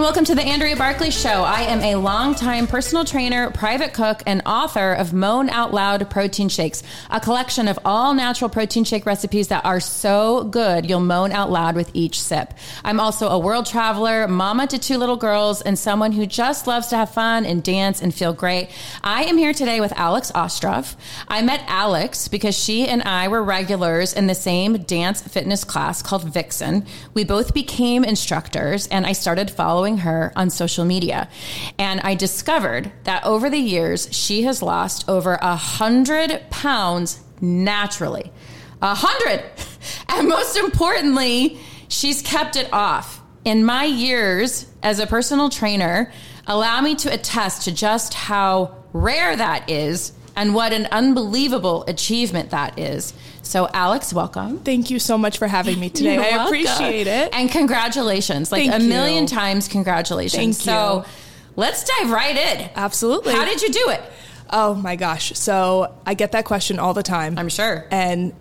and welcome to the Andrea Barkley Show. I am a longtime personal trainer, private cook, and author of Moan Out Loud Protein Shakes, a collection of all natural protein shake recipes that are so good you'll moan out loud with each sip. I'm also a world traveler, mama to two little girls, and someone who just loves to have fun and dance and feel great. I am here today with Alex Ostrow. I met Alex because she and I were regulars in the same dance fitness class called Vixen. We both became instructors, and I started following her on social media. And I discovered that over the years, she has lost over a hundred pounds naturally. A hundred! And most importantly, she's kept it off. In my years as a personal trainer, allow me to attest to just how rare that is and what an unbelievable achievement that is. So, Alex, welcome. Thank you so much for having me today. You're I welcome. appreciate it. And congratulations. Like Thank a million you. times, congratulations. Thank So, you. let's dive right in. Absolutely. How did you do it? Oh my gosh. So I get that question all the time. I'm sure. And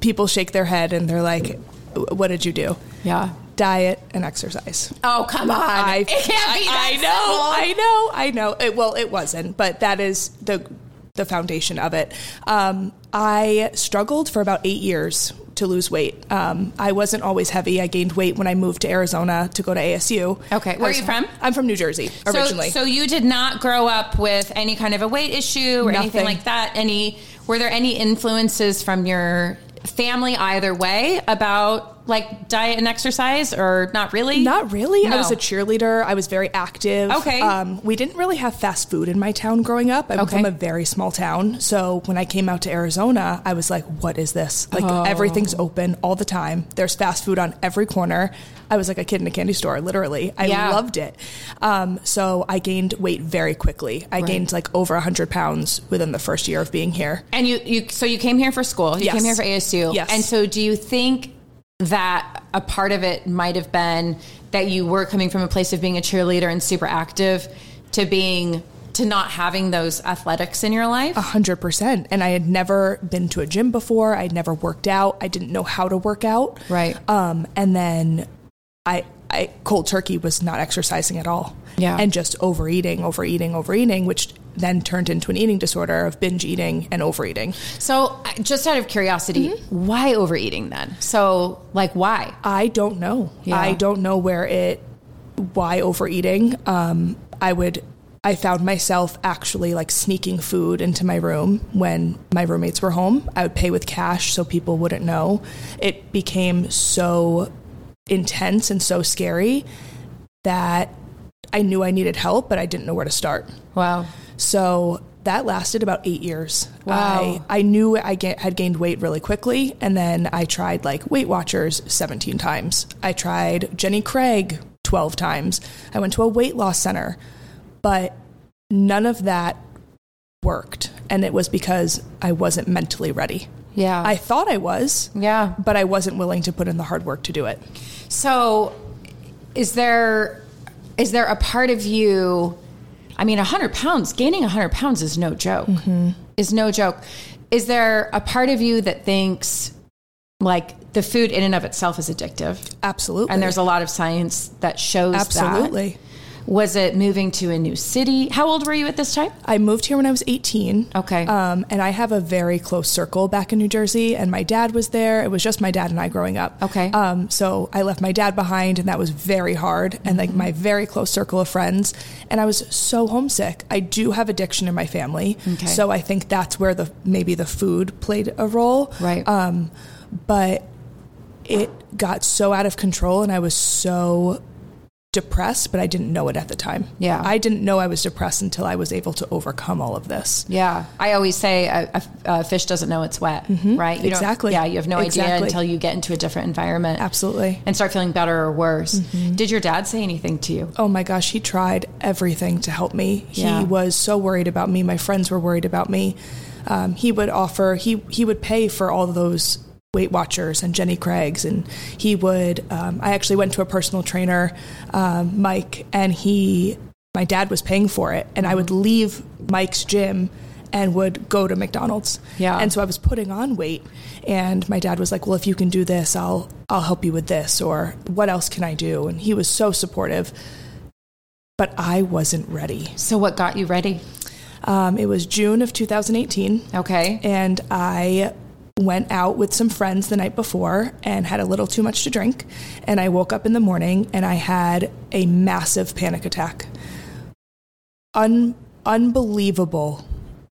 people shake their head and they're like, what did you do? Yeah. Diet and exercise. Oh, come on. I, it can't be that I, I know, I know, I know. It, well, it wasn't, but that is the the foundation of it. Um, I struggled for about eight years to lose weight. Um, I wasn't always heavy. I gained weight when I moved to Arizona to go to ASU. Okay, where I are you from? I'm from New Jersey originally. So, so you did not grow up with any kind of a weight issue or anything like that. Any were there any influences from your family either way about like diet and exercise or not really? Not really. No. I was a cheerleader. I was very active. Okay. Um, we didn't really have fast food in my town growing up. I'm Okay. from a very small town. So when I came out to Arizona, I was like, what is this? Like Oh. everything's open all the time. There's fast food on every corner. I was like a kid in a candy store, literally. I Yeah. loved it. Um, so I gained weight very quickly. I gained like over 100 pounds within the first year of being here. And you, you, so you came here for school. You Yes. came here for ASU. Yes. And so, do you think that a part of it might have been that you were coming from a place of being a cheerleader and super active to being to not having those athletics in your life? A hundred percent. And I had never been to a gym before. I'd never worked out. I didn't know how to work out. Right. Um, and then I, I cold turkey was not exercising at all. Yeah. And just overeating, overeating, overeating, which then turned into an eating disorder of binge eating and overeating. So, just out of curiosity, why overeating then? So, like, why? I don't know. Yeah. I don't know where it, why overeating. Um, I would, I found myself actually like sneaking food into my room when my roommates were home. I would pay with cash so people wouldn't know. It became so intense and so scary that I knew I needed help, but I didn't know where to start. Wow. So that lasted about eight years. Wow. I, I knew I ga- had gained weight really quickly, and then I tried like Weight Watchers 17 times. I tried Jenny Craig 12 times. I went to a weight loss center, but none of that worked. And it was because I wasn't mentally ready. Yeah. I thought I was, yeah. but I wasn't willing to put in the hard work to do it. So, is there is there a part of you? I mean, hundred pounds gaining hundred pounds is no joke. Mm-hmm. Is no joke. Is there a part of you that thinks like the food in and of itself is addictive? Absolutely. And there's a lot of science that shows Absolutely. that. Was it moving to a new city? How old were you at this time? I moved here when I was 18. Okay. Um, and I have a very close circle back in New Jersey, and my dad was there. It was just my dad and I growing up. Okay. Um, so I left my dad behind, and that was very hard, and like my very close circle of friends. And I was so homesick. I do have addiction in my family. Okay. So I think that's where the maybe the food played a role. Right. Um, but it got so out of control, and I was so depressed, but I didn't know it at the time. Yeah. I didn't know I was depressed until I was able to overcome all of this. Yeah, I always say a, a, a fish doesn't know it's wet, right? You Exactly. Yeah, you have no idea until you get into a different environment. Absolutely. and start feeling better or worse. Did your dad say anything to you? Oh my gosh, he tried everything to help me. Yeah. He was so worried about me. My friends were worried about me. Um, he would offer, he, he would pay for all of those Weight Watchers and Jenny Craig's. And he would, um, I actually went to a personal trainer, um, Mike, and he, my dad was paying for it. And I would leave Mike's gym and would go to McDonald's. Yeah. And so I was putting on weight and my dad was like, "Well, if you can do this, I'll I'll help you with this or what else can I do?" And he was so supportive. But I wasn't ready. So what got you ready? Um, it was June of 2018 Okay. and I went out with some friends the night before and had a little too much to drink. And I woke up in the morning and I had a massive panic attack. Un- unbelievable.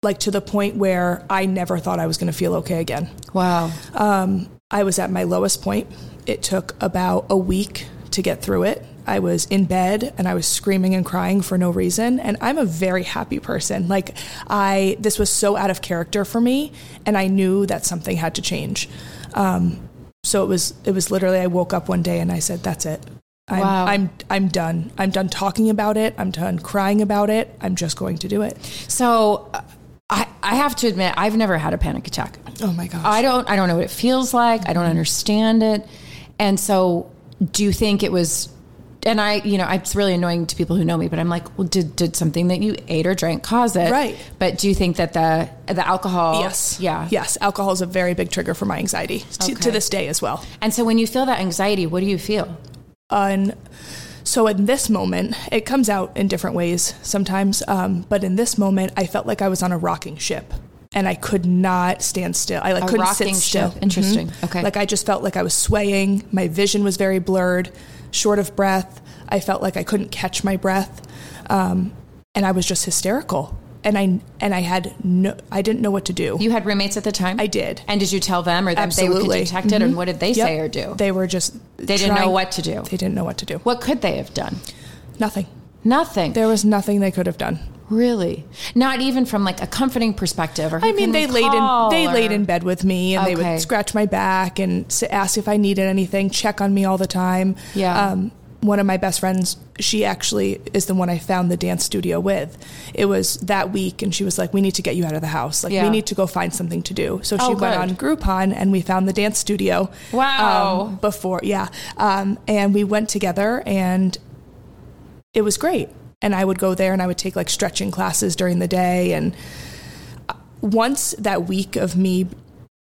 Like to the point where I never thought I was going to feel okay again. Wow. Um, I was at my lowest point. It took about a week to get through it. I was in bed and I was screaming and crying for no reason. And I'm a very happy person. Like I, this was so out of character for me, and I knew that something had to change. Um, so it was, it was literally. I woke up one day and I said, "That's it. I'm, Wow. I'm, I'm done. I'm done talking about it. I'm done crying about it. I'm just going to do it." So uh, I, I have to admit, I've never had a panic attack. Oh my gosh! I don't I don't know what it feels like. I don't understand it. And so do you think it was and I, you know, it's really annoying to people who know me, but I'm like, well, did did something that you ate or drank cause it? Right. But do you think that the the alcohol? yes, Yeah. yes. Alcohol is a very big trigger for my anxiety to, Okay. to this day as well. And so when you feel that anxiety, what do you feel? on so in this moment it comes out in different ways sometimes um, but in this moment i felt like i was on a rocking ship and i could not stand still i like A couldn't sit still ship. Interesting. Mhm. Okay. like i just felt like i was swaying my vision was very blurred short of breath i felt like i couldn't catch my breath um, and i was just hysterical and i and i had no i didn't know what to do You had roommates at the time? i did And did you tell them or them they absolutely could detect it? And what did they Yep. say or do? they were just They didn't know what to do. they didn't know what to do What could they have done? nothing Nothing. there was nothing they could have done really? Not even from like a comforting perspective or I mean, they laid in they or- laid in bed with me, and they would scratch my back and ask if I needed anything, check on me all the time. Yeah. Um, one of my best friends, she actually is the one I found the dance studio with. It was that week, and she was like, "We need to get you out of the house. Like, Yeah. we need to go find something to do." So she Oh, went on Groupon, and we found the dance studio. Wow. um, before, yeah, um, and we went together, and it was great. And I would go there, and I would take like stretching classes during the day, and once that week of me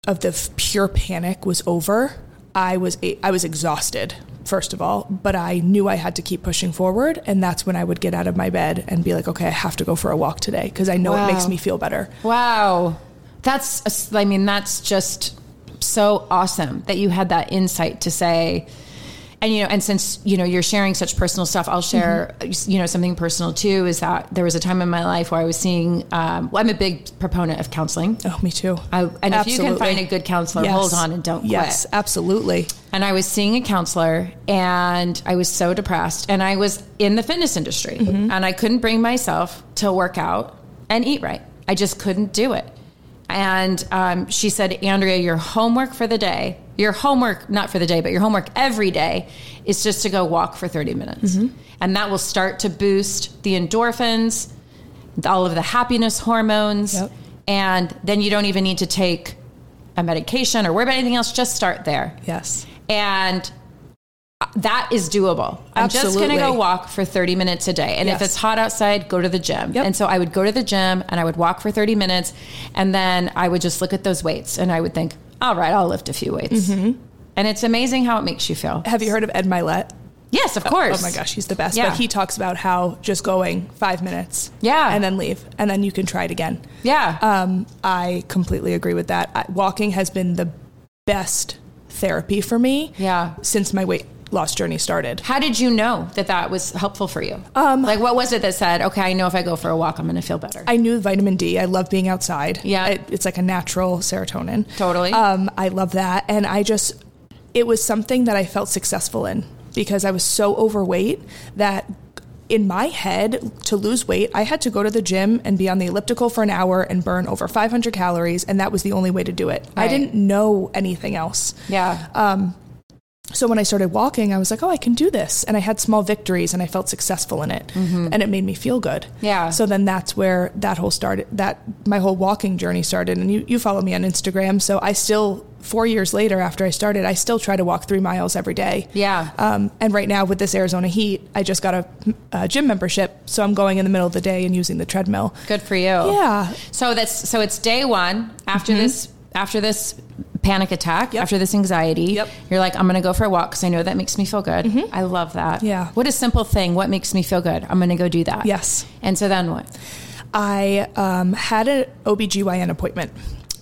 of the pure panic was over, I was a- I was exhausted first of all, but I knew I had to keep pushing forward, and that's when I would get out of my bed and be like, okay, I have to go for a walk today because I know Wow. it makes me feel better. Wow. That's, I mean, that's just so awesome that you had that insight to say, and you know, and since you know you're sharing such personal stuff, I'll share you know something personal too. Is that there was a time in my life where I was seeing. Um, well, I'm a big proponent of counseling, Oh, me too. I, and if you can find a good counselor, Yes. hold on and don't Yes, quit. Yes, absolutely. And I was seeing a counselor, and I was so depressed, and I was in the fitness industry, and I couldn't bring myself to work out and eat right. I just couldn't do it. And um, she said, Andrea, your homework for the day, your homework, not for the day, but your homework every day is just to go walk for 30 minutes. Mm-hmm. And that will start to boost the endorphins, all of the happiness hormones. Yep. And then you don't even need to take a medication or worry about anything else. Just start there. Yes. And uh, that is doable. I'm just going to go walk for 30 minutes a day. And if it's hot outside, go to the gym. Yep. And so I would go to the gym and I would walk for 30 minutes. And then I would just look at those weights and I would think, all right, I'll lift a few weights. Mm-hmm. And it's amazing how it makes you feel. Have you heard of Ed Mylett? Yes, of course. Oh my gosh, he's the best. Yeah. But he talks about how just going five minutes, Yeah. and then leave, and then you can try it again. Yeah. Um, I completely agree with that. I, walking has been the best therapy for me. Yeah. Since my weight loss journey started. how did you know that that was helpful for you? Um, like, what was it that said, okay, I know if I go for a walk, I'm going to feel better? I knew vitamin D. I love being outside. Yeah. It, it's like a natural serotonin. Totally. Um, I love that. And I just, it was something that I felt successful in because I was so overweight that in my head, to lose weight, I had to go to the gym and be on the elliptical for an hour and burn over 500 calories. And that was the only way to do it. I didn't know anything else. yeah. Um, so when I started walking, I was like, oh, I can do this. And I had small victories and I felt successful in it. And it made me feel good. Mm-hmm. Yeah. So then that's where that whole started, that my whole walking journey started. And you, you follow me on Instagram. So I still, four years later after I started, I still try to walk three miles every day. Yeah. Um, and right now with this Arizona heat, I just got a, a gym membership. So I'm going in the middle of the day and using the treadmill. Good for you. Yeah. So that's so it's day one after this after this panic attack Yep. after this anxiety. Yep. You're like, I'm gonna go for a walk because I know that makes me feel good. I love that. Yeah. What a simple thing. What makes me feel good? I'm gonna go do that. Yes. And so then what? I um, had an OBGYN appointment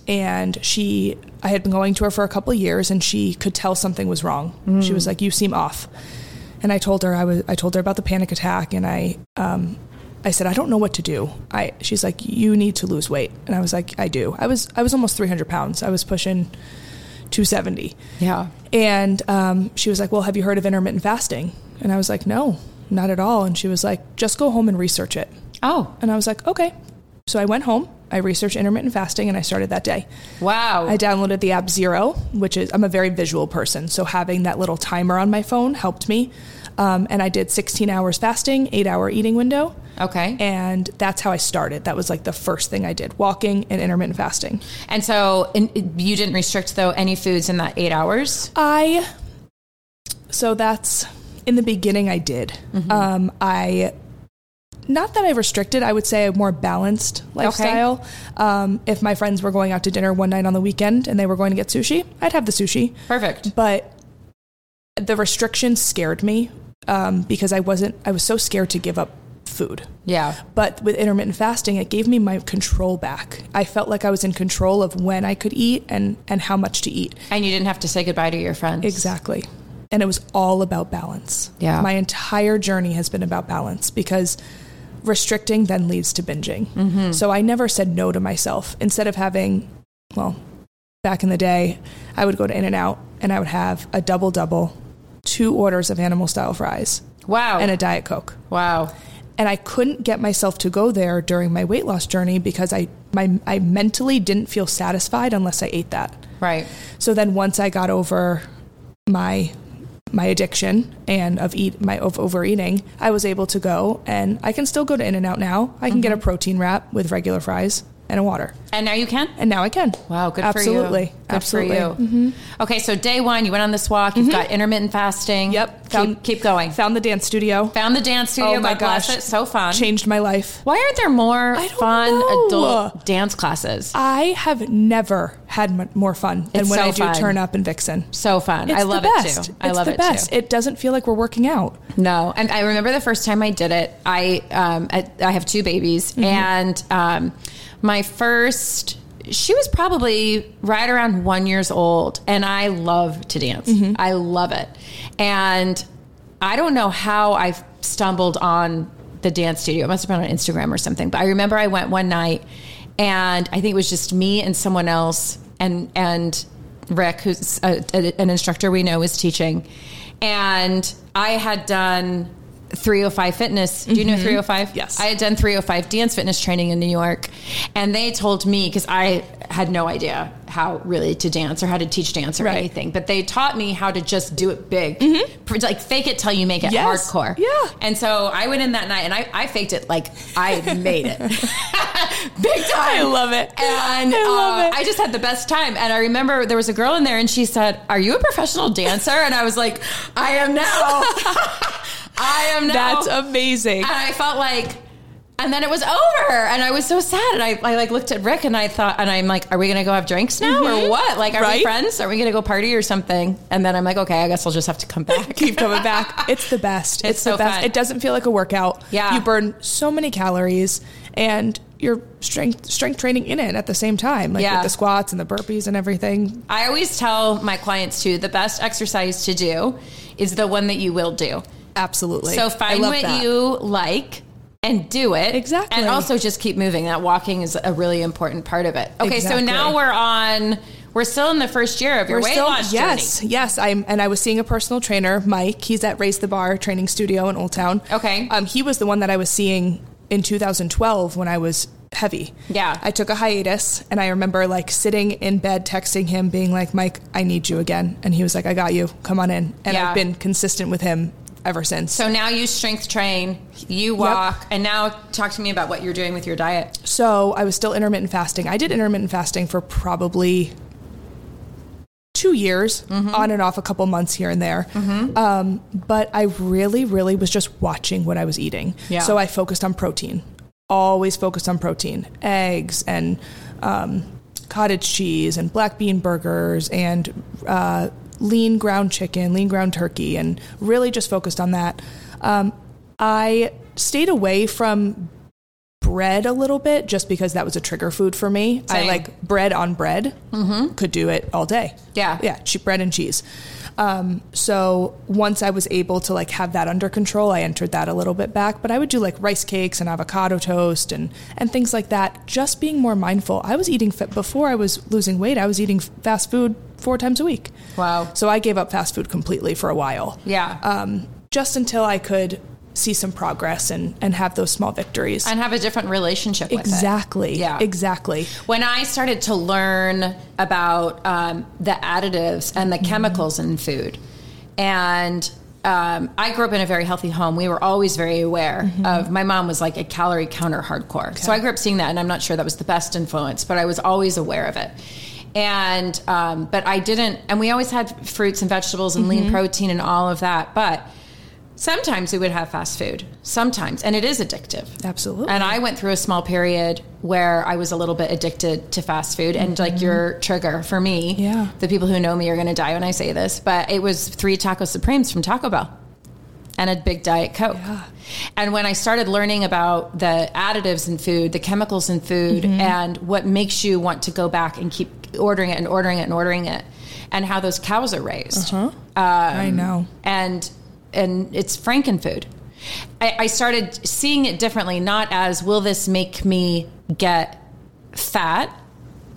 and she I had been going to her for a couple of years and she could tell something was wrong. She was like, You seem off. And I told her I was I told her about the panic attack and I um, I said, I don't know what to do. I she's like, You need to lose weight. And I was like, I do. I was I was almost three hundred pounds. I was pushing two seventy. Yeah. And um, she was like, Well, have you heard of intermittent fasting? And I was like, No, not at all. And she was like, Just go home and research it. Oh. And I was like, okay. So I went home, I researched intermittent fasting, and I started that day. Wow. I downloaded the app Zero, which is, I'm a very visual person. So having that little timer on my phone helped me. Um, and I did 16 hours fasting, eight hour eating window. okay. And, that's how I started. That was like the first thing I did walking and intermittent fasting. And so in, you didn't restrict though any foods in that eight hours. I, so that's in the beginning, I did. Um, I, not that I restricted, I would say a more balanced lifestyle. Um, if my friends were going out to dinner one night on the weekend and they were going to get sushi, I'd have the sushi. Perfect. But the restrictions scared me um, because I wasn't, I was so scared to give up food. Yeah. But with intermittent fasting, it gave me my control back. I felt like I was in control of when I could eat and, and how much to eat. And you didn't have to say goodbye to your friends. Exactly. And it was all about balance. Yeah. My entire journey has been about balance because restricting then leads to binging. Mm-hmm. So I never said no to myself. Instead of having, well, back in the day, I would go to In N Out and I would have a double double, two orders of animal style fries, Wow. and a Diet Coke. wow. And I couldn't get myself to go there during my weight loss journey because I, my, I mentally didn't feel satisfied unless I ate that. Right. So then once I got over my my addiction and of eat my of overeating, I was able to go and I can still go to In and Out now. I can get a Mm-hmm. protein wrap with regular fries and a water. And now you can? And now I can. Wow, good Absolutely. for you. Good Absolutely. Mm-hmm. for you. Okay, so day one, you went on this walk. You've got intermittent fasting. Yep. Keep, keep going. Found the dance studio. Found the dance studio. oh my God gosh. it. So fun. Changed my life. Why aren't there more fun know. adult dance classes? I have never had more fun than It's when so I do fun. turn up in Vixen. So fun. It's I love the it too. I it's love the it best. too. It doesn't feel like we're working out. No, and I remember the first time I did it. I um, I, I have two babies, Mm-hmm. and um, my first. She was probably right around one years old, and I love to dance. Mm-hmm. I love it, and I don't know how I stumbled on the dance studio. It must have been on Instagram or something. But I remember I went one night, and I think it was just me and someone else, and and Rick, who's a, a- an instructor we know, was teaching, and I had done 305 Fitness. Do you know 305? Mm-hmm. Yes. I had done 305 dance fitness training in New York, and they told me because I had no idea how really to dance or how to teach dance or Right. anything, but they taught me how to just do it big, Pr- like fake it till you make it Mm-hmm. Yes. hardcore. Yeah. And so I went in that night and I, I faked it like I made it, big time. I love it. And I love uh, it. I just had the best time. And I remember there was a girl in there and she said, Are you a professional dancer? And I was like, I am now. I am now. That's amazing. and I felt like, and then it was over, and I was so sad. And I, I like looked at Rick, and I thought, and I'm like, are we gonna go have drinks now, or mm-hmm. what? Like, are we friends? Are we gonna go party or something? And then I'm like, okay, I guess I'll just have to come back. keep coming back. It's the best. It's, It's the so best. fun. It doesn't feel like a workout. Yeah. You burn so many calories and you're strength strength training in it at the same time. Like Yeah. with the squats and the burpees and everything. I always tell my clients too, the best exercise to do is the one that you will do. Absolutely. So find what that. you like and do it. Exactly. And also just keep moving. That walking is a really important part of it. Okay, so now we're on we're still in the first year of your We're weight still- loss yes, journey. yes. I'm, and I was seeing a personal trainer, Mike. He's at Raise the Bar Training Studio in Old Town. Okay. Um, he was the one that I was seeing in 2012 when I was heavy. Yeah. I took a hiatus and I remember like sitting in bed texting him being like, Mike, I need you again. And he was like, I got you. Come on in. And Yeah. I've been consistent with him ever since. So now you strength train, you walk, and now talk to me about what you're doing with your diet. So I was still intermittent fasting. I did intermittent fasting for probably two years, Mm-hmm. on and off a couple months here and there. Um, but I really, really was just watching what I was eating. Yeah. So I focused on protein, always focused on protein, eggs and um, cottage cheese and black bean burgers and uh, lean ground chicken, lean ground turkey, and really just focused on that. Um, I stayed away from bread a little bit just because that was a trigger food for me. I like bread on bread. Mm-hmm. Could do it all day. Yeah. yeah, cheap bread and cheese. Um, so once I was able to like have that under control, I entered that a little bit back. But I would do like rice cakes and avocado toast and and things like that. Just being more mindful. I was eating fit before I was losing weight. I was eating fast food four times a week. Wow. So I gave up fast food completely for a while Yeah. um, just until I could see some progress and, and have those small victories. and have a different relationship with it. exactly. Yeah. Exactly. When I started to learn about um, the additives and the chemicals in food, and um, I grew up in a very healthy home. We were always very aware of. My mom was like a calorie counter hardcore, so I grew up seeing that, and I'm not sure that was the best influence, but I was always aware of it. And um, but I didn't, and we always had fruits and vegetables and lean protein and all of that, but. Sometimes we would have fast food, sometimes, and it is addictive. Absolutely. And I went through a small period where I was a little bit addicted to fast food and like mm-hmm. your trigger for me. Yeah. The people who know me are going to die when I say this, but it was three taco supremes from Taco Bell and a big diet coke. Yeah. And when I started learning about the additives in food, the chemicals in food mm-hmm. and what makes you want to go back and keep ordering it and ordering it and ordering it and how those cows are raised. Huh? I know. And and it's frankenfood. I, I started seeing it differently, not as will this make me get fat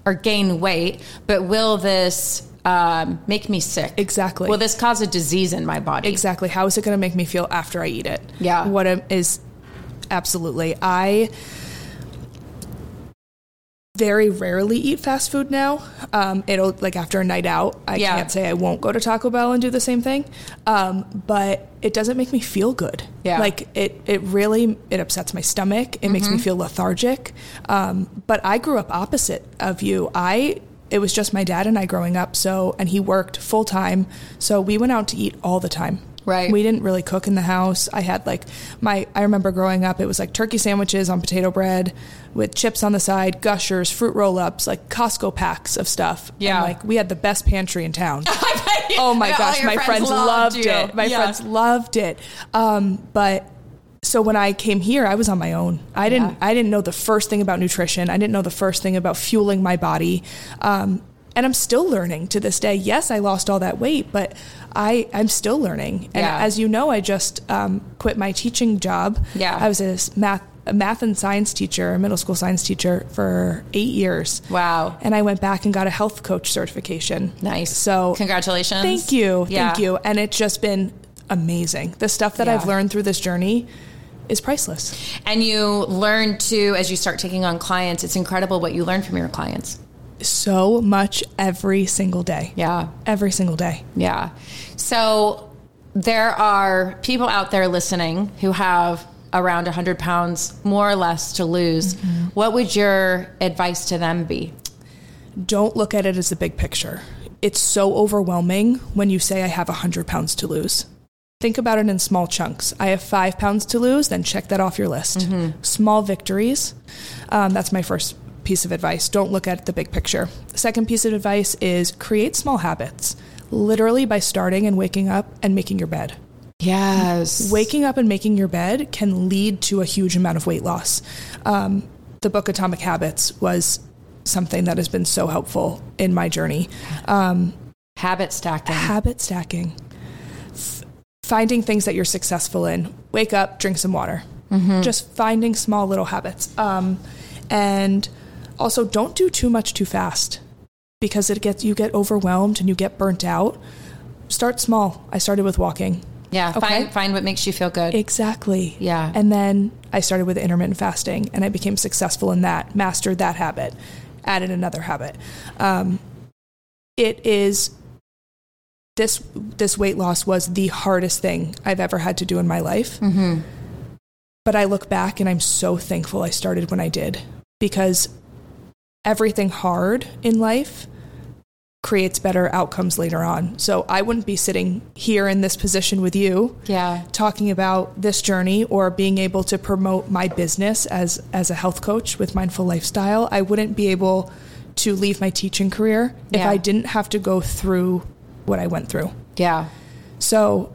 or gain weight, but will this um, make me sick? Exactly. Will this cause a disease in my body? Exactly. How is it going to make me feel after I eat it? Yeah. What is absolutely. I very rarely eat fast food now. Um, it'll like after a night out. I Yeah. can't say I won't go to Taco Bell and do the same thing, um, but it doesn't make me feel good. Yeah. like it. It really it upsets my stomach. It makes me feel lethargic. Um, but I grew up opposite of you. I it was just my dad and I growing up. So and he worked full time. So we went out to eat all the time. Right. We didn't really cook in the house. I had like my I remember growing up it was like turkey sandwiches on potato bread with chips on the side, gushers, fruit roll-ups, like Costco packs of stuff. Yeah. And like we had the best pantry in town. I bet you- oh my gosh, my friends, loved, you. it. My Yeah. friends loved it. Um, but so when I came here, I was on my own. I didn't Yeah. I didn't know the first thing about nutrition. I didn't know the first thing about fueling my body. Um, and I'm still learning to this day. Yes, I lost all that weight, but I, I'm still learning. And Yeah. as you know, I just um, quit my teaching job. Yeah. I was a math, a math and science teacher, a middle school science teacher for eight years. Wow. And I went back and got a health coach certification. Nice. So Congratulations. Thank you. Yeah. Thank you. And it's just been amazing. The stuff that Yeah. I've learned through this journey is priceless. And you learn to, as you start taking on clients, it's incredible what you learn from your clients. So much every single day. Yeah. Every single day. Yeah. So there are people out there listening who have around 100 pounds more or less to lose. What would your advice to them be? Don't look at it as the big picture. It's so overwhelming when you say, I have 100 pounds to lose. Think about it in small chunks. I have five pounds to lose, then check that off your list. Small victories. Um, that's my first piece of advice. Don't look at the big picture. The second piece of advice is create small habits, literally by starting and waking up and making your bed. Yes. Waking up and making your bed can lead to a huge amount of weight loss. Um, the book Atomic Habits was something that has been so helpful in my journey. Um, Habit stacking. habit stacking, F- finding things that you're successful in. Wake up, drink some water. Just finding small little habits. Um, and also, don't do too much too fast because it gets you get overwhelmed and you get burnt out. Start small. I started with walking. Yeah. Okay. Find find what makes you feel good. Exactly. Yeah. And then I started with intermittent fasting and I became successful in that, mastered that habit, added another habit. Um, it is this this weight loss was the hardest thing I've ever had to do in my life. mm-hmm. But I look back and I'm so thankful I started when I did because everything hard in life creates better outcomes later on. So I wouldn't be sitting here in this position with you Yeah. talking about this journey or being able to promote my business as as a health coach with mindful lifestyle i wouldn't be able to leave my teaching career if i didn't have to go through what i went through Yeah. so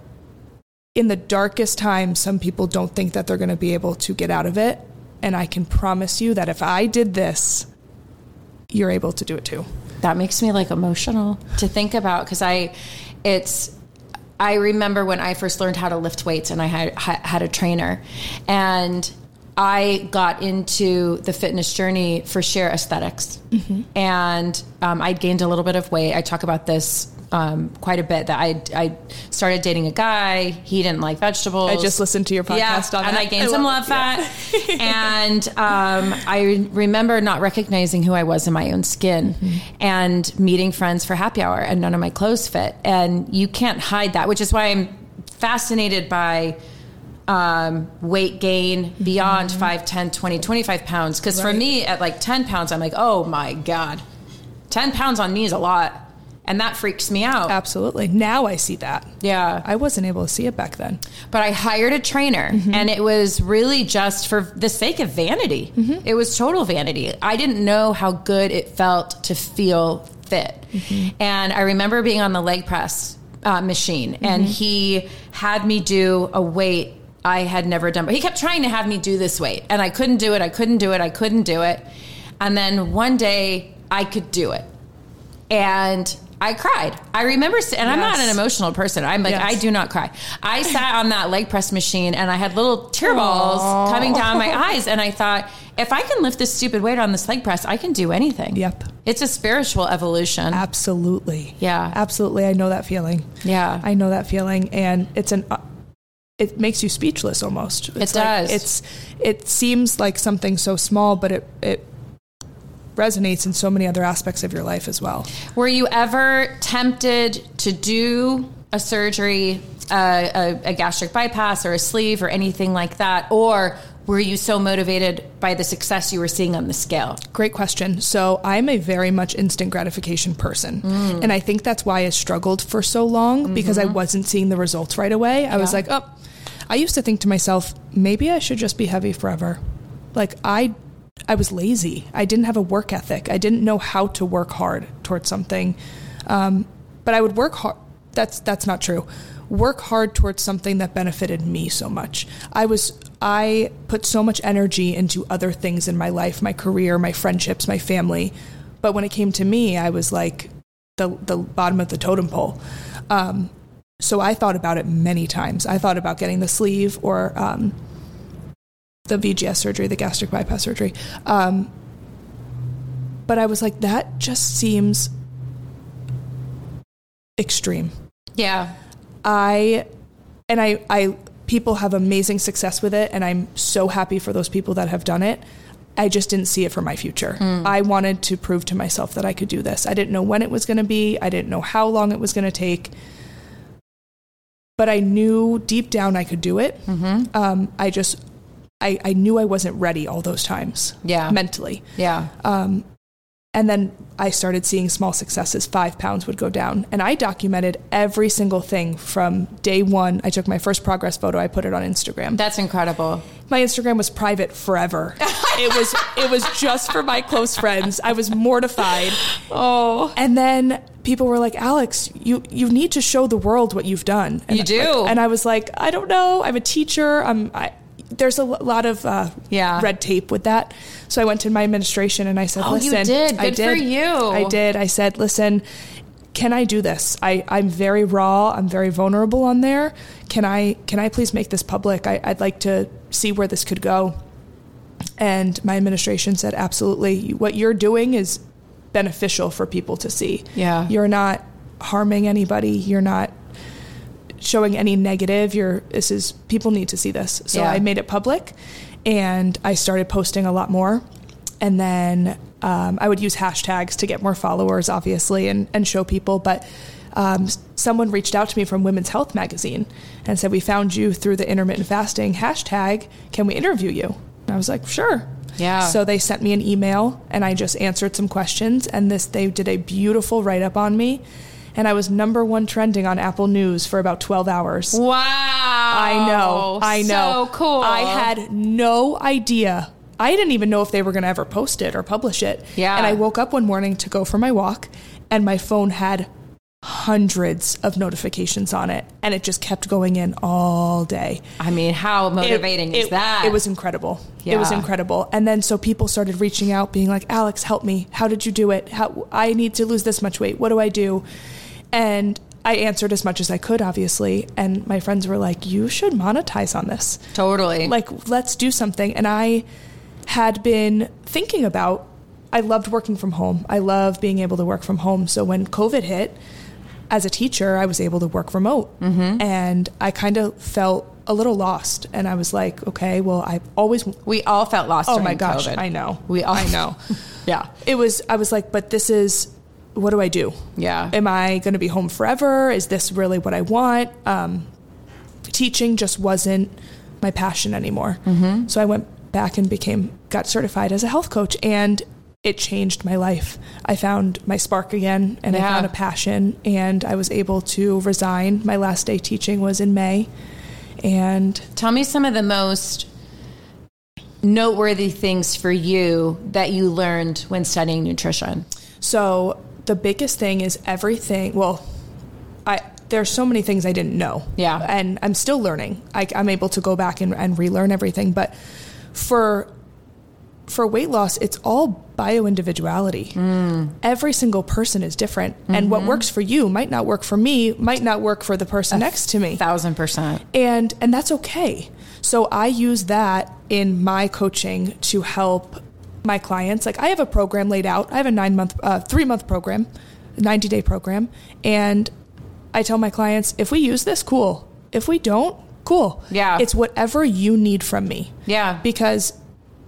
in the darkest times some people don't think that they're going to be able to get out of it and i can promise you that if i did this you're able to do it too. That makes me like emotional to think about because I, it's, I remember when I first learned how to lift weights and I had had a trainer, and I got into the fitness journey for sheer esthetics and um, I'd gained a little bit of weight. I talk about this um, quite a bit. That I I started dating a guy. He didn't like vegetables. I just listened to your podcast yeah, on and that. I gained I some love fat. and um, I remember not recognizing who I was in my own skin, and meeting friends for happy hour, and none of my clothes fit. And you can't hide that, which is why I'm fascinated by um, weight gain beyond 5, 10, 20, 25 pounds. Because for me, at like 10 pounds, I'm like, oh my God, 10 pounds on me is a lot. And that freaks me out. absolutely now i see that Yeah. i wasn't able to see it back then but I hired a trainer mm-hmm. and it was really just for the sake of vanity. Mm-hmm. It was total vanity. I didn't know how good it felt to feel fit. Mm-hmm. And I remember being on the leg press uh, machine and he had me do a weight I had never done. But he kept trying to have me do this weight and I couldn't do it. I couldn't do it. I couldn't do it. And then one day I could do it and I cried. I remember, and I'm not an emotional person. I'm like, Yes. I do not cry. I sat on that leg press machine and I had little tear balls coming down my eyes. And I thought, if I can lift this stupid weight on this leg press, I can do anything. Yep. It's a spiritual evolution. Absolutely. Yeah. Absolutely. I know that feeling. Yeah. I know that feeling. And it's an, uh, it makes you speechless almost. It's like- does. it's, it seems like something so small, but it, it resonates in so many other aspects of your life as well. Were you ever tempted to do a surgery, uh, a, a gastric bypass or a sleeve or anything like that? Or were you so motivated by the success you were seeing on the scale? Great question. So I'm a very much instant gratification person. Mm. And I think that's why I struggled for so long because I Mm-hmm. wasn't seeing the results right away. I was like, oh, I used to think to myself, maybe I should just be heavy forever. Like I I was lazy. I didn't have a work ethic. I didn't know how to work hard towards something. Um, but I would work hard. That's that's not true. Work hard towards something that benefited me so much. I was I put so much energy into other things in my life, my career, my friendships, my family. But when it came to me, I was like the the bottom of the totem pole. Um, so I thought about it many times. I thought about getting the sleeve or um, the VGS surgery, the gastric bypass surgery. Um, but I was like, that just seems extreme. Yeah. I and I I people have amazing success with it and I'm so happy for those people that have done it. I just didn't see it for my future. I wanted to prove to myself that I could do this. I didn't know when it was going to be. I didn't know how long it was going to take. But I knew deep down I could do it. Um, I just, I, I knew I wasn't ready all those times. Yeah. Mentally. Yeah. Um, and then I started seeing small successes. Five pounds would go down. And I documented every single thing from day one. I took my first progress photo, I put it on Instagram. That's incredible. my Instagram was private forever. it was it was just for my close friends. I was mortified. Oh. And then people were like, "Alex, you you need to show the world what you've done." And You I- do. and I was like, "I don't know. I'm a teacher. I'm I, there's a lot of uh, Yeah. red tape with that." So I went to my administration and I said, Oh, you "Listen, did. I Good did. for you. I did. I said, listen." Can I do this? I, I'm very raw. I'm very vulnerable on there. Can I can I please make this public? I, I'd like to see where this could go. And my administration said, absolutely. What you're doing is beneficial for people to see. Yeah. You're not harming anybody. You're not showing any negative. You're this is people need to see this. So Yeah. I made it public, and I started posting a lot more, and then um, I would use hashtags to get more followers, obviously, and and show people, but. Um, someone reached out to me from Women's Health magazine and said, "We found you through the intermittent fasting hashtag. Can we interview you?" And I was like, "Sure." Yeah. So they sent me an email and I just answered some questions and this they did a beautiful write up on me and I was number 1 trending on Apple News for about 12 hours. Wow. I know. I know. So cool. I had no idea. I didn't even know if they were going to ever post it or publish it. Yeah. And I woke up one morning to go for my walk and my phone had hundreds of notifications on it and it just kept going in all day. I mean, how motivating It- is it- that? It was incredible. Yeah. It was incredible. And then so people started reaching out, being like, "Alex, help me. How did you do it? How I need to lose this much weight. What do I do?" And I answered as much as I could, obviously. And my friends were like, "You should monetize on this. totally. Like, let's do something." And I had been thinking about. I loved working from home. I love being able to work from home. So when COVID hit, as a teacher, I was able to work remote. Mm-hmm. And I kind of felt a little lost. And I was like, okay, well, I always. we all felt lost. Oh my gosh, COVID. I know. We all I know. yeah. It was, I was like, but this is, what do I do? Yeah. Am I going to be home forever? Is this really what I want? Um, teaching just wasn't my passion anymore. Mm-hmm. So I went back and became, got certified as a health coach. And it changed my life. I found my spark again and I found a passion and I was able to resign. My last day teaching was in May. And Tell me some of the most noteworthy things for you that you learned when studying nutrition. so the biggest thing is everything, well, I, there's so many things I didn't know. Yeah. And I'm still learning. I, I'm able to go back and, and relearn everything. But for for weight loss, it's all bio individuality. Mm. Every single person is different. And what mm-hmm. works for you might not work for me, might not work for the person next to me. Thousand percent. And and that's okay. So I use that in my coaching to help my clients. Like I have a program laid out. I have a 9 month uh 3 month program, 90 day program, and I tell my clients if we use this cool. If we don't, cool. Yeah. It's whatever you need from me Yeah. because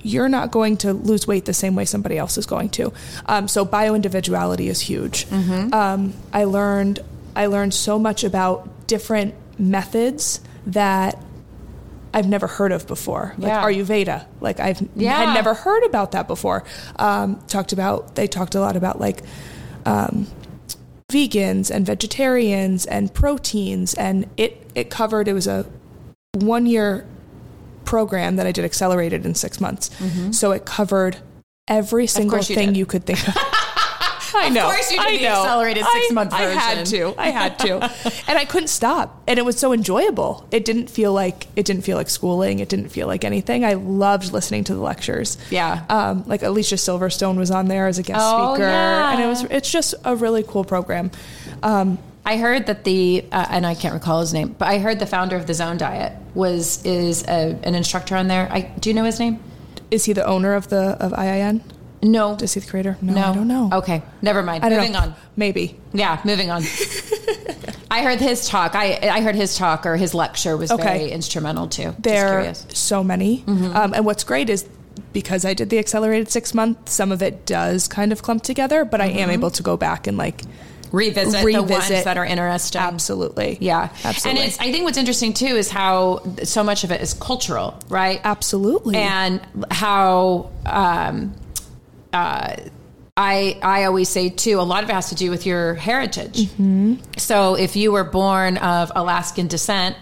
you're not going to lose weight the same way somebody else is going to. Um, so bio individuality is huge. Um, I learned I learned so much about different methods that I've never heard of before, like Yeah. Ayurveda. Like I've Yeah. had never heard about that before. Um, talked about they talked a lot about like um, vegans and vegetarians and proteins, and it it covered. It was a one year program that I did accelerated in six months. So it covered every single thing did. you could think of. I know. Of course you did I the know. accelerated I- six-month I had to. I had to. and I couldn't stop. And it was so enjoyable. It didn't feel like it didn't feel like schooling. It didn't feel like anything. I loved listening to the lectures. Yeah. Um, like Alicia Silverstone was on there as a guest Oh, speaker. yeah. And it was it's just a really cool program. Um, I heard that the uh, and I can't recall his name, but I heard the founder of the Zone Diet was is a, an instructor on there. I do you know his name? is he the owner of the of IIN? No, Is he the creator? No, no, I don't know. Okay, never mind. I don't moving know. on. Maybe. Yeah, moving on. I heard his talk. I I heard his talk or his lecture was Okay. very instrumental too. There are. Mm-hmm. so many. Um, and what's great is because I did the accelerated six month, some of it does kind of clump together, but I Mm-hmm. am able to go back and like revisit, the ones that are interesting. absolutely. Yeah, Absolutely. And it's I think what's interesting too is how so much of it is cultural, right? Absolutely. and how um, uh, I I always say too, a lot of it has to do with your heritage. So if you were born of Alaskan descent,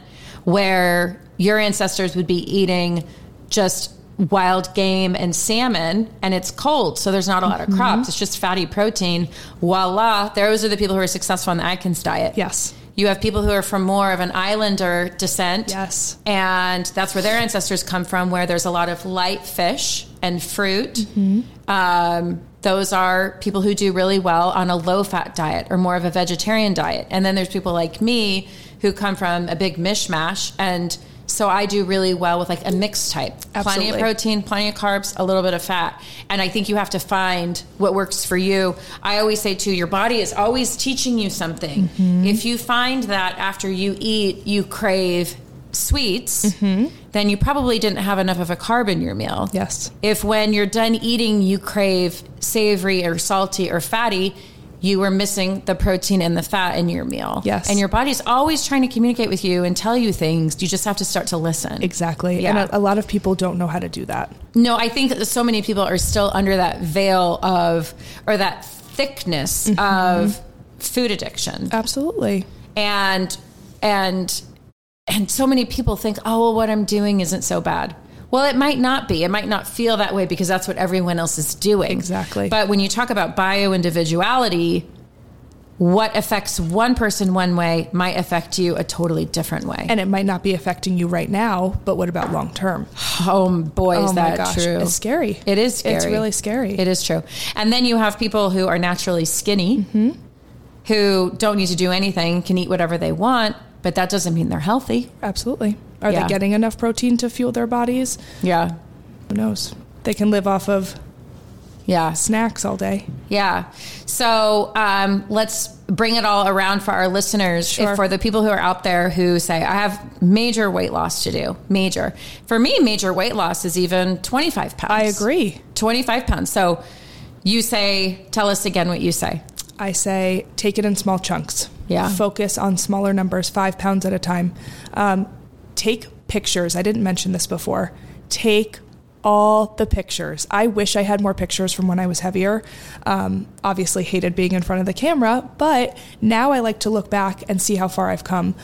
where your ancestors would be eating just wild game and salmon and it's cold so there's not a lot of crops it's just fatty protein voila those are the people who are successful on the atkins diet Yes. You have people who are from more of an islander descent Yes. and that's where their ancestors come from, where there's a lot of light fish and fruit. Mm-hmm. Um, those are people who do really well on a low fat diet or more of a vegetarian diet. And then there's people like me who come from a big mishmash and so I do really well with like a mixed type. Plenty of protein, plenty of carbs, a little bit of fat. And I think you have to find what works for you. I always say too, your body is always teaching you something. Mm-hmm. If you find that after you eat, you crave sweets, Mm-hmm. then you probably didn't have enough of a carb in your meal. Yes. If when you're done eating, you crave savory or salty or fatty, you were missing the protein and the fat in your meal. Yes. And your body's always trying to communicate with you and tell you things. You just have to start to listen. Exactly. Yeah. And a, a lot of people don't know how to do that. No, I think that so many people are still under that veil of, or that thickness Mm-hmm. of food addiction. Absolutely. And, and, and so many people think, oh, well, what I'm doing isn't so bad. Well, it might not be. It might not feel that way because that's what everyone else is doing. Exactly. But when you talk about bio individuality, what affects one person one way might affect you a totally different way. And it might not be affecting you right now, but what about long term? oh boy, is Oh that my gosh, true? it's scary. It is scary. It's really scary. It is true. And then you have people who are naturally skinny, Mm-hmm. who don't need to do anything, can eat whatever they want, but that doesn't mean they're healthy. Absolutely. Are Yeah. they getting enough protein to fuel their bodies? Yeah. Who knows? They can live off of Yeah. snacks all day. Yeah. So um, let's bring it all around for our listeners. Sure. For the people who are out there who say, I have major weight loss to do, major. For me, major weight loss is even 25 pounds. I agree. 25 pounds. So you say, tell us again what you say. I say take it in small chunks. Yeah. Focus on smaller numbers, five pounds at a time. Um, take pictures. I didn't mention this before. Take all the pictures. I wish I had more pictures from when I was heavier. Um, obviously, hated being in front of the camera, but now I like to look back and see how far I've come.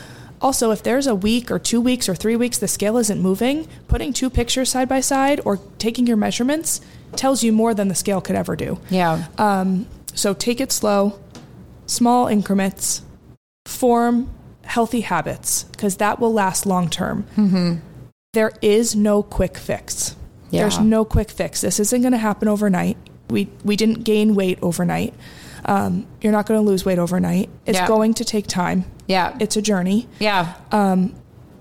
Also, if there's a week or two weeks or three weeks the scale isn't moving, putting two pictures side by side or taking your measurements tells you more than the scale could ever do. Yeah. Um, so take it slow, small increments, form healthy habits because that will last long term. There is no quick fix. Yeah. There's no quick fix. This isn't going to happen overnight. We we didn't gain weight overnight. Um, you're not going to lose weight overnight. It's Yeah. going to take time. yeah. It's a journey, yeah.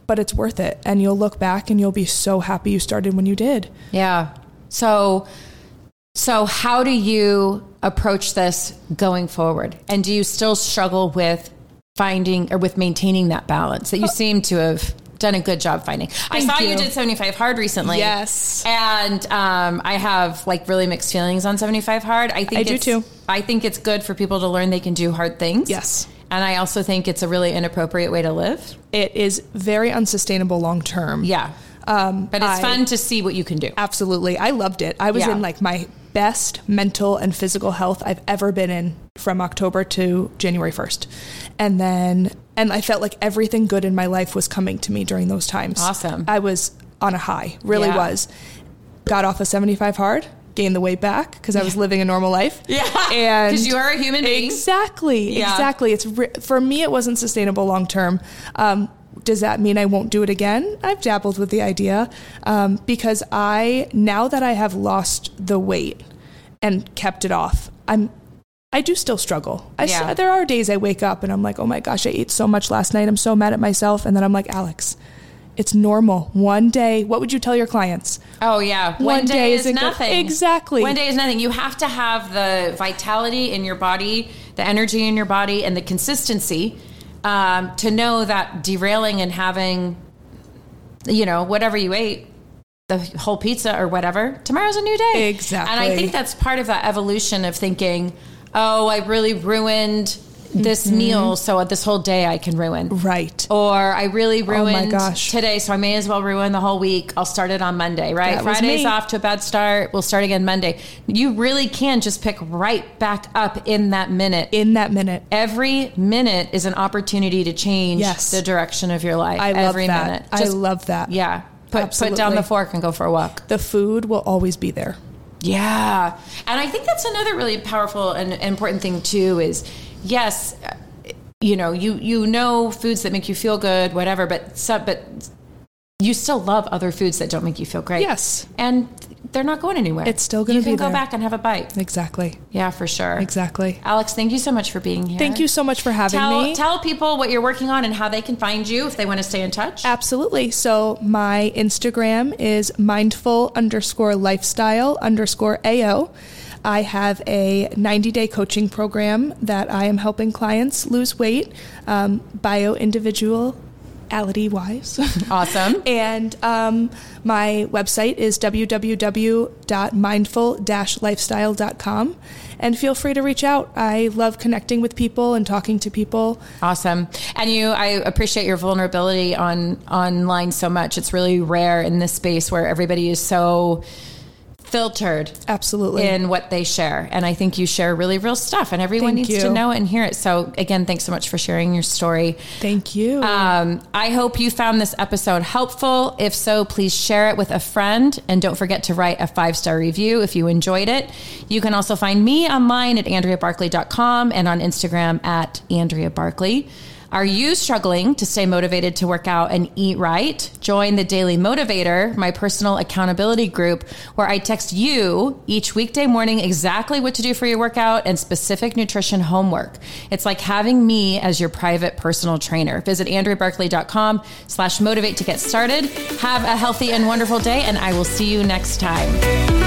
but it's worth it. And you'll look back and you'll be so happy you started when you did. Yeah. So so how do you approach this going forward? And do you still struggle with finding or with maintaining that balance that you seem to have done a good job finding? I saw you. you. did 75 hard recently. Yes. And um, I have like really mixed feelings on 75 hard. I think I do it's- too. I think it's good for people to learn they can do hard things. Yes. And I also think it's a really inappropriate way to live. It is very unsustainable long term. Yeah. Um, But it's I- fun to see what you can do. Absolutely. I loved it. I was Yeah. in like my best mental and physical health I've ever been in from October to January 1st. And then, and I felt like everything good in my life was coming to me during those times. Awesome. I was on a high, really Yeah. was. Got off of 75 hard, gained the weight back because I was living a normal life. Yeah. And because you are a human being. Exactly. Yeah. Exactly. It's for me, it wasn't sustainable long term. Um, does that mean I won't do it again? I've dabbled with the idea um, because I now that I have lost the weight and kept it off, I'm I do still struggle. I Yeah. there are days I wake up and I'm like, oh my gosh, I ate so much last night. I'm so mad at myself, and then I'm like, Alex, it's normal. One day, what would you tell your clients? Oh yeah, one, One day, day is nothing. Exactly. One day is nothing. You have to have the vitality in your body, the energy in your body, and the consistency um, to know that derailing and having, you know, whatever you ate, the whole pizza or whatever, tomorrow's a new day. Exactly. And I think that's part of that evolution of thinking, oh, I really ruined this Mm-hmm. meal, so this whole day I can ruin. Right. Or I really ruined Oh my gosh. today, so I may as well ruin the whole week. I'll start it on Monday, right? That Friday's off to a bad start. We'll start again Monday. You really can just pick right back up in that minute. In that minute. Every minute is an opportunity to change Yes. the direction of your life. I love Every that. minute. I love that. Yeah. Put, put down the fork and go for a walk. The food will always be there. Yeah. And I think that's another really powerful and important thing too is yes, you know, you you know foods that make you feel good, whatever, but but you still love other foods that don't make you feel great. Yes. And they're not going anywhere. It's still gonna be You can go there. back and have a bite. Exactly. Yeah, for sure. Exactly. Alex, thank you so much for being here. Thank you so much for having Tell, me. tell people what you're working on and how they can find you if they want to stay in touch. Absolutely. So my Instagram is mindful underscore lifestyle underscore AO. I have a 90 day coaching program that I am helping clients lose weight, um, bio individuality wise. Awesome. and um, my website is www.mindful-lifestyle.com. And feel free to reach out. I love connecting with people and talking to people. Awesome. And you I appreciate your vulnerability on online so much. It's really rare in this space where everybody is so filtered Absolutely. in what they share. And I think you share really real stuff and everyone Thank needs to know it and hear it. So again, thanks so much for sharing your story. Thank you. Um, I hope you found this episode helpful. If so, please share it with a friend and don't forget to write a five star review if you enjoyed it. You can also find me online at AndreaBarkley.com and on Instagram at Andrea Barkley. Are you struggling to stay motivated to work out and eat right? Join the Daily Motivator, my personal accountability group, where I text you each weekday morning exactly what to do for your workout and specific nutrition homework. It's like having me as your private personal trainer. Visit andreabarkley.com slash motivate to get started. Have a healthy and wonderful day, and I will see you next time.